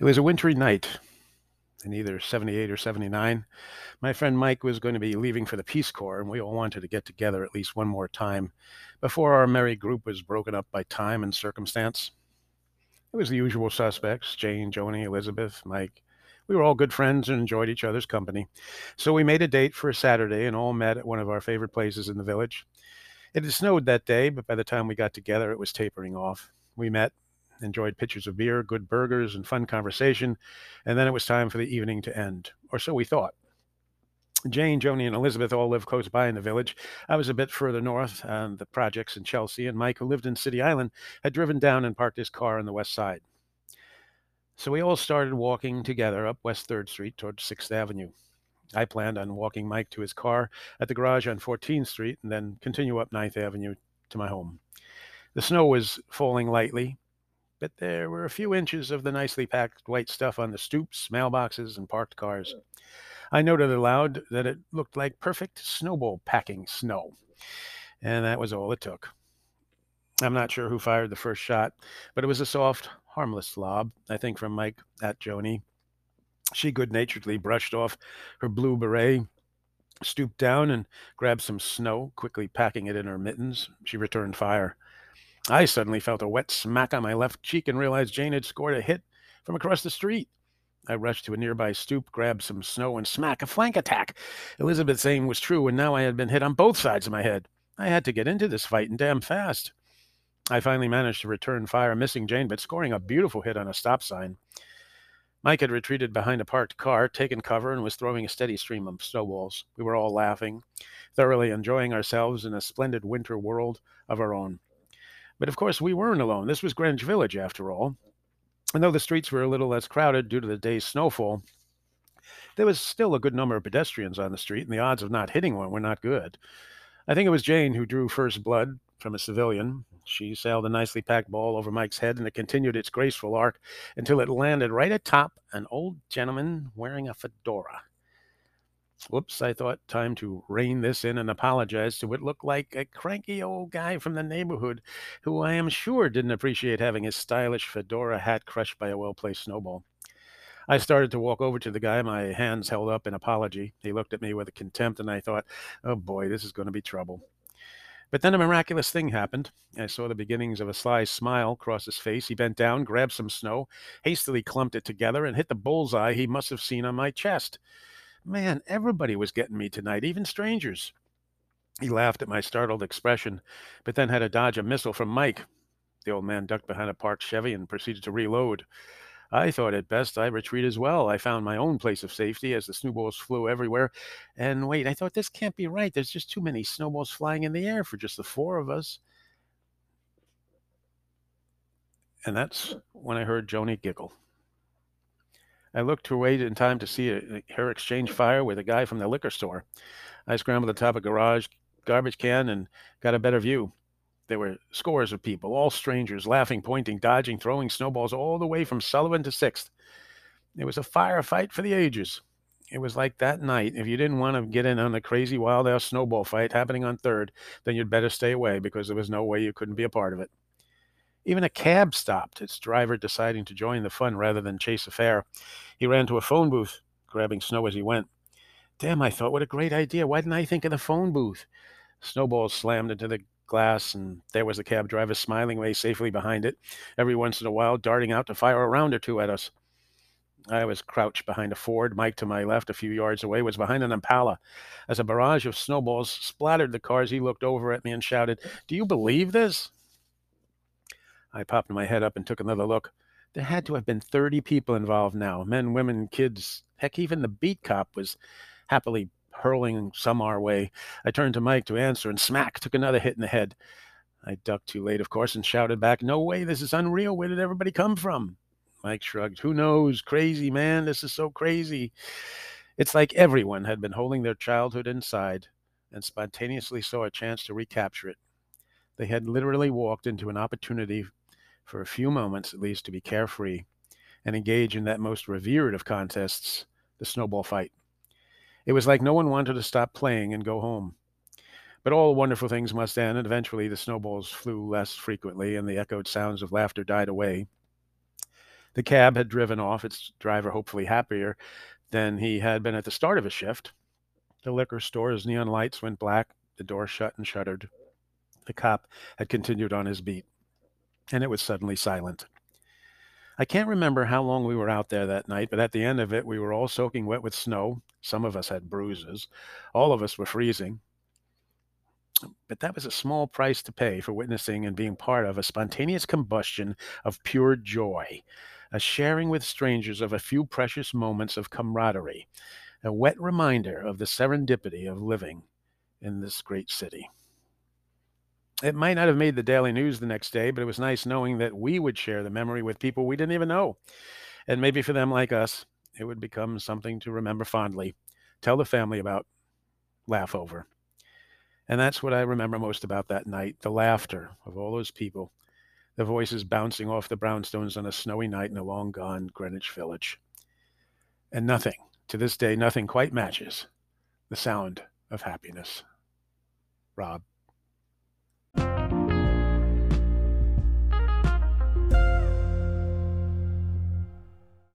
It was a wintry night in either 78 or 79. My friend Mike was going to be leaving for the Peace Corps, and we all wanted to get together at least one more time before our merry group was broken up by time and circumstance. It was the usual suspects Jane, Joni, Elizabeth, Mike. We were all good friends and enjoyed each other's company. So we made a date for a Saturday and all met at one of our favorite places in the village. It had snowed that day, but by the time we got together, it was tapering off. We met, enjoyed pitchers of beer, good burgers, and fun conversation, and then it was time for the evening to end, or so we thought. Jane, Joni, and Elizabeth all lived close by in the village. I was a bit further north on the projects in Chelsea, and Mike, who lived in City Island, had driven down and parked his car on the west side. So we all started walking together up West 3rd Street towards 6th Avenue. I planned on walking Mike to his car at the garage on 14th Street and then continue up 9th Avenue to my home. The snow was falling lightly, but there were a few inches of the nicely packed white stuff on the stoops, mailboxes, and parked cars. I noted aloud that it looked like perfect snowball packing snow. And that was all it took. I'm not sure who fired the first shot, but it was a soft, harmless lob, I think from Mike at Joni. She good naturedly brushed off her blue beret, stooped down, and grabbed some snow, quickly packing it in her mittens. She returned fire. I suddenly felt a wet smack on my left cheek and realized Jane had scored a hit from across the street. I rushed to a nearby stoop, grabbed some snow, and smack, a flank attack. Elizabeth's aim was true, and now I had been hit on both sides of my head. I had to get into this fight, and damn fast. I finally managed to return fire, missing Jane, but scoring a beautiful hit on a stop sign. Mike had retreated behind a parked car, taken cover, and was throwing a steady stream of snowballs. We were all laughing, thoroughly enjoying ourselves in a splendid winter world of our own. But of course, we weren't alone. This was Greenwich Village, after all. And though the streets were a little less crowded due to the day's snowfall, there was still a good number of pedestrians on the street, and the odds of not hitting one were not good. I think it was Jane who drew first blood from a civilian. She sailed a nicely packed ball over Mike's head, and it continued its graceful arc until it landed right atop an old gentleman wearing a fedora. Whoops, I thought time to rein this in and apologize to what looked like a cranky old guy from the neighborhood who I am sure didn't appreciate having his stylish fedora hat crushed by a well placed snowball. I started to walk over to the guy, my hands held up in apology. He looked at me with contempt, and I thought, oh boy, this is going to be trouble. But then a miraculous thing happened. I saw the beginnings of a sly smile cross his face. He bent down, grabbed some snow, hastily clumped it together, and hit the bullseye he must have seen on my chest. Man, everybody was getting me tonight, even strangers. He laughed at my startled expression, but then had to dodge a missile from Mike. The old man ducked behind a parked Chevy and proceeded to reload. I thought it best I retreat as well. I found my own place of safety as the snowballs flew everywhere. And wait, I thought this can't be right. There's just too many snowballs flying in the air for just the four of us. And that's when I heard Joni giggle. I looked to wait in time to see a, her exchange fire with a guy from the liquor store. I scrambled the top of a garage garbage can and got a better view. There were scores of people, all strangers, laughing, pointing, dodging, throwing snowballs all the way from Sullivan to 6th. It was a firefight for the ages. It was like that night. If you didn't want to get in on the crazy wild ass snowball fight happening on 3rd, then you'd better stay away because there was no way you couldn't be a part of it. Even a cab stopped, its driver deciding to join the fun rather than chase a fare. He ran to a phone booth, grabbing snow as he went. Damn, I thought, what a great idea. Why didn't I think of the phone booth? Snowballs slammed into the glass, and there was the cab driver smiling away safely behind it, every once in a while darting out to fire a round or two at us. I was crouched behind a Ford. Mike, to my left, a few yards away, was behind an Impala. As a barrage of snowballs splattered the cars, he looked over at me and shouted, Do you believe this? I popped my head up and took another look. There had to have been 30 people involved now men, women, kids. Heck, even the beat cop was happily hurling some our way. I turned to Mike to answer, and smack took another hit in the head. I ducked too late, of course, and shouted back, No way, this is unreal. Where did everybody come from? Mike shrugged. Who knows? Crazy, man. This is so crazy. It's like everyone had been holding their childhood inside and spontaneously saw a chance to recapture it. They had literally walked into an opportunity for a few moments at least, to be carefree and engage in that most revered of contests, the snowball fight. It was like no one wanted to stop playing and go home. But all wonderful things must end, and eventually the snowballs flew less frequently, and the echoed sounds of laughter died away. The cab had driven off, its driver hopefully happier than he had been at the start of his shift. The liquor store's neon lights went black, the door shut and shuttered. The cop had continued on his beat, and it was suddenly silent. I can't remember how long we were out there that night, but at the end of it, we were all soaking wet with snow. Some of us had bruises. All of us were freezing. But that was a small price to pay for witnessing and being part of a spontaneous combustion of pure joy, a sharing with strangers of a few precious moments of camaraderie, a wet reminder of the serendipity of living in this great city. It might not have made the daily news the next day, but it was nice knowing that we would share the memory with people we didn't even know. And maybe for them like us, it would become something to remember fondly, tell the family about, laugh over. And that's what I remember most about that night the laughter of all those people, the voices bouncing off the brownstones on a snowy night in a long gone Greenwich village. And nothing, to this day, nothing quite matches the sound of happiness. Rob.